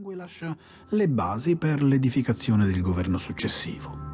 sangue lascia le basi per l'edificazione del governo successivo.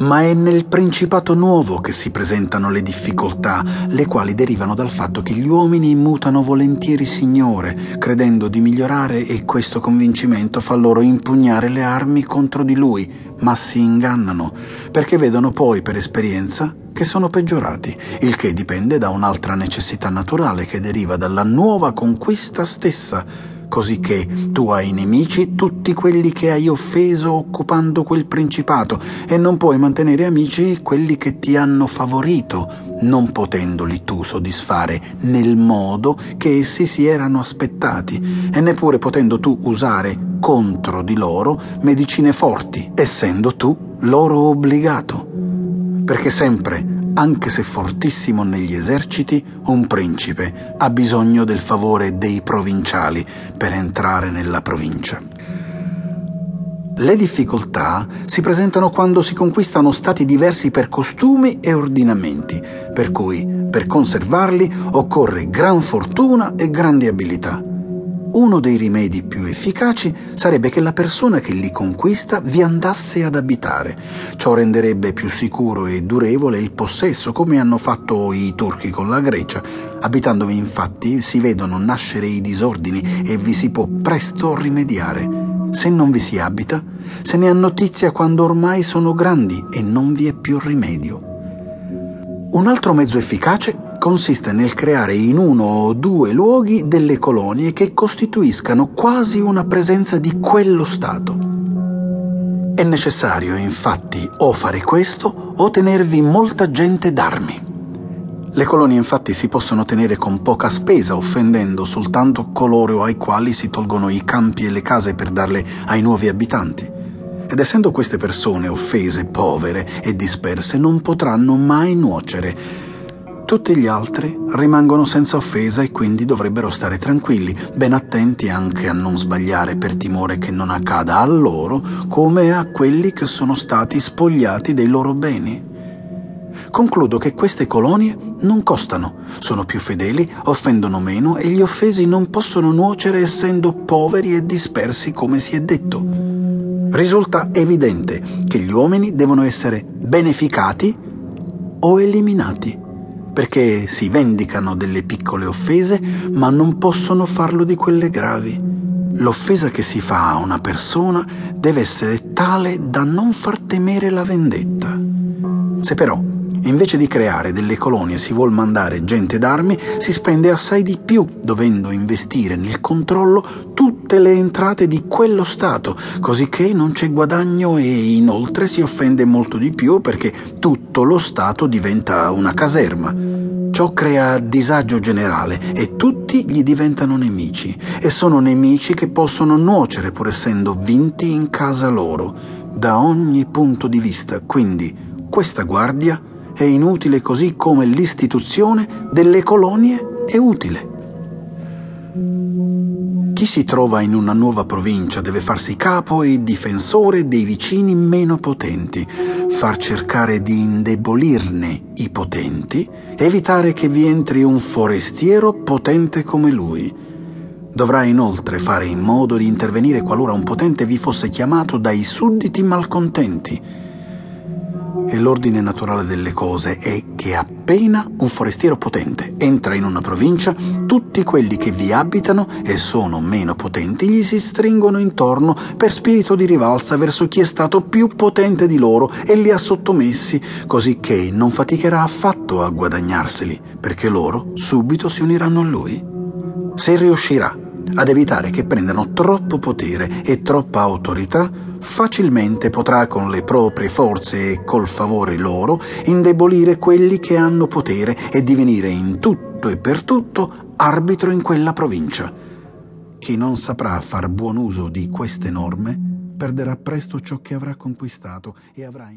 Ma è nel Principato nuovo che si presentano le difficoltà, le quali derivano dal fatto che gli uomini mutano volentieri Signore, credendo di migliorare e questo convincimento fa loro impugnare le armi contro di Lui, ma si ingannano, perché vedono poi per esperienza che sono peggiorati, il che dipende da un'altra necessità naturale che deriva dalla nuova conquista stessa così che tu hai nemici tutti quelli che hai offeso occupando quel principato e non puoi mantenere amici quelli che ti hanno favorito, non potendoli tu soddisfare nel modo che essi si erano aspettati e neppure potendo tu usare contro di loro medicine forti, essendo tu loro obbligato. Perché sempre anche se fortissimo negli eserciti, un principe ha bisogno del favore dei provinciali per entrare nella provincia. Le difficoltà si presentano quando si conquistano stati diversi per costumi e ordinamenti, per cui per conservarli occorre gran fortuna e grandi abilità. Uno dei rimedi più efficaci sarebbe che la persona che li conquista vi andasse ad abitare. Ciò renderebbe più sicuro e durevole il possesso, come hanno fatto i turchi con la Grecia. Abitandovi infatti si vedono nascere i disordini e vi si può presto rimediare. Se non vi si abita, se ne ha notizia quando ormai sono grandi e non vi è più rimedio. Un altro mezzo efficace consiste nel creare in uno o due luoghi delle colonie che costituiscano quasi una presenza di quello Stato. È necessario infatti o fare questo o tenervi molta gente d'armi. Le colonie infatti si possono tenere con poca spesa, offendendo soltanto coloro ai quali si tolgono i campi e le case per darle ai nuovi abitanti. Ed essendo queste persone offese, povere e disperse, non potranno mai nuocere, tutti gli altri rimangono senza offesa e quindi dovrebbero stare tranquilli, ben attenti anche a non sbagliare per timore che non accada a loro come a quelli che sono stati spogliati dei loro beni. Concludo che queste colonie non costano, sono più fedeli, offendono meno e gli offesi non possono nuocere essendo poveri e dispersi come si è detto. Risulta evidente che gli uomini devono essere beneficati o eliminati perché si vendicano delle piccole offese, ma non possono farlo di quelle gravi. L'offesa che si fa a una persona deve essere tale da non far temere la vendetta. Se però Invece di creare delle colonie si vuol mandare gente d'armi, si spende assai di più, dovendo investire nel controllo tutte le entrate di quello Stato, così che non c'è guadagno e inoltre si offende molto di più perché tutto lo Stato diventa una caserma. Ciò crea disagio generale e tutti gli diventano nemici, e sono nemici che possono nuocere pur essendo vinti in casa loro, da ogni punto di vista. Quindi questa guardia è inutile così come l'istituzione delle colonie è utile. Chi si trova in una nuova provincia deve farsi capo e difensore dei vicini meno potenti, far cercare di indebolirne i potenti, evitare che vi entri un forestiero potente come lui. Dovrà inoltre fare in modo di intervenire qualora un potente vi fosse chiamato dai sudditi malcontenti e l'ordine naturale delle cose è che appena un forestiero potente entra in una provincia, tutti quelli che vi abitano e sono meno potenti gli si stringono intorno per spirito di rivalsa verso chi è stato più potente di loro e li ha sottomessi, così che non faticherà affatto a guadagnarseli, perché loro subito si uniranno a lui. Se riuscirà ad evitare che prendano troppo potere e troppa autorità, facilmente potrà con le proprie forze e col favore loro indebolire quelli che hanno potere e divenire in tutto e per tutto arbitro in quella provincia. Chi non saprà far buon uso di queste norme perderà presto ciò che avrà conquistato e avrà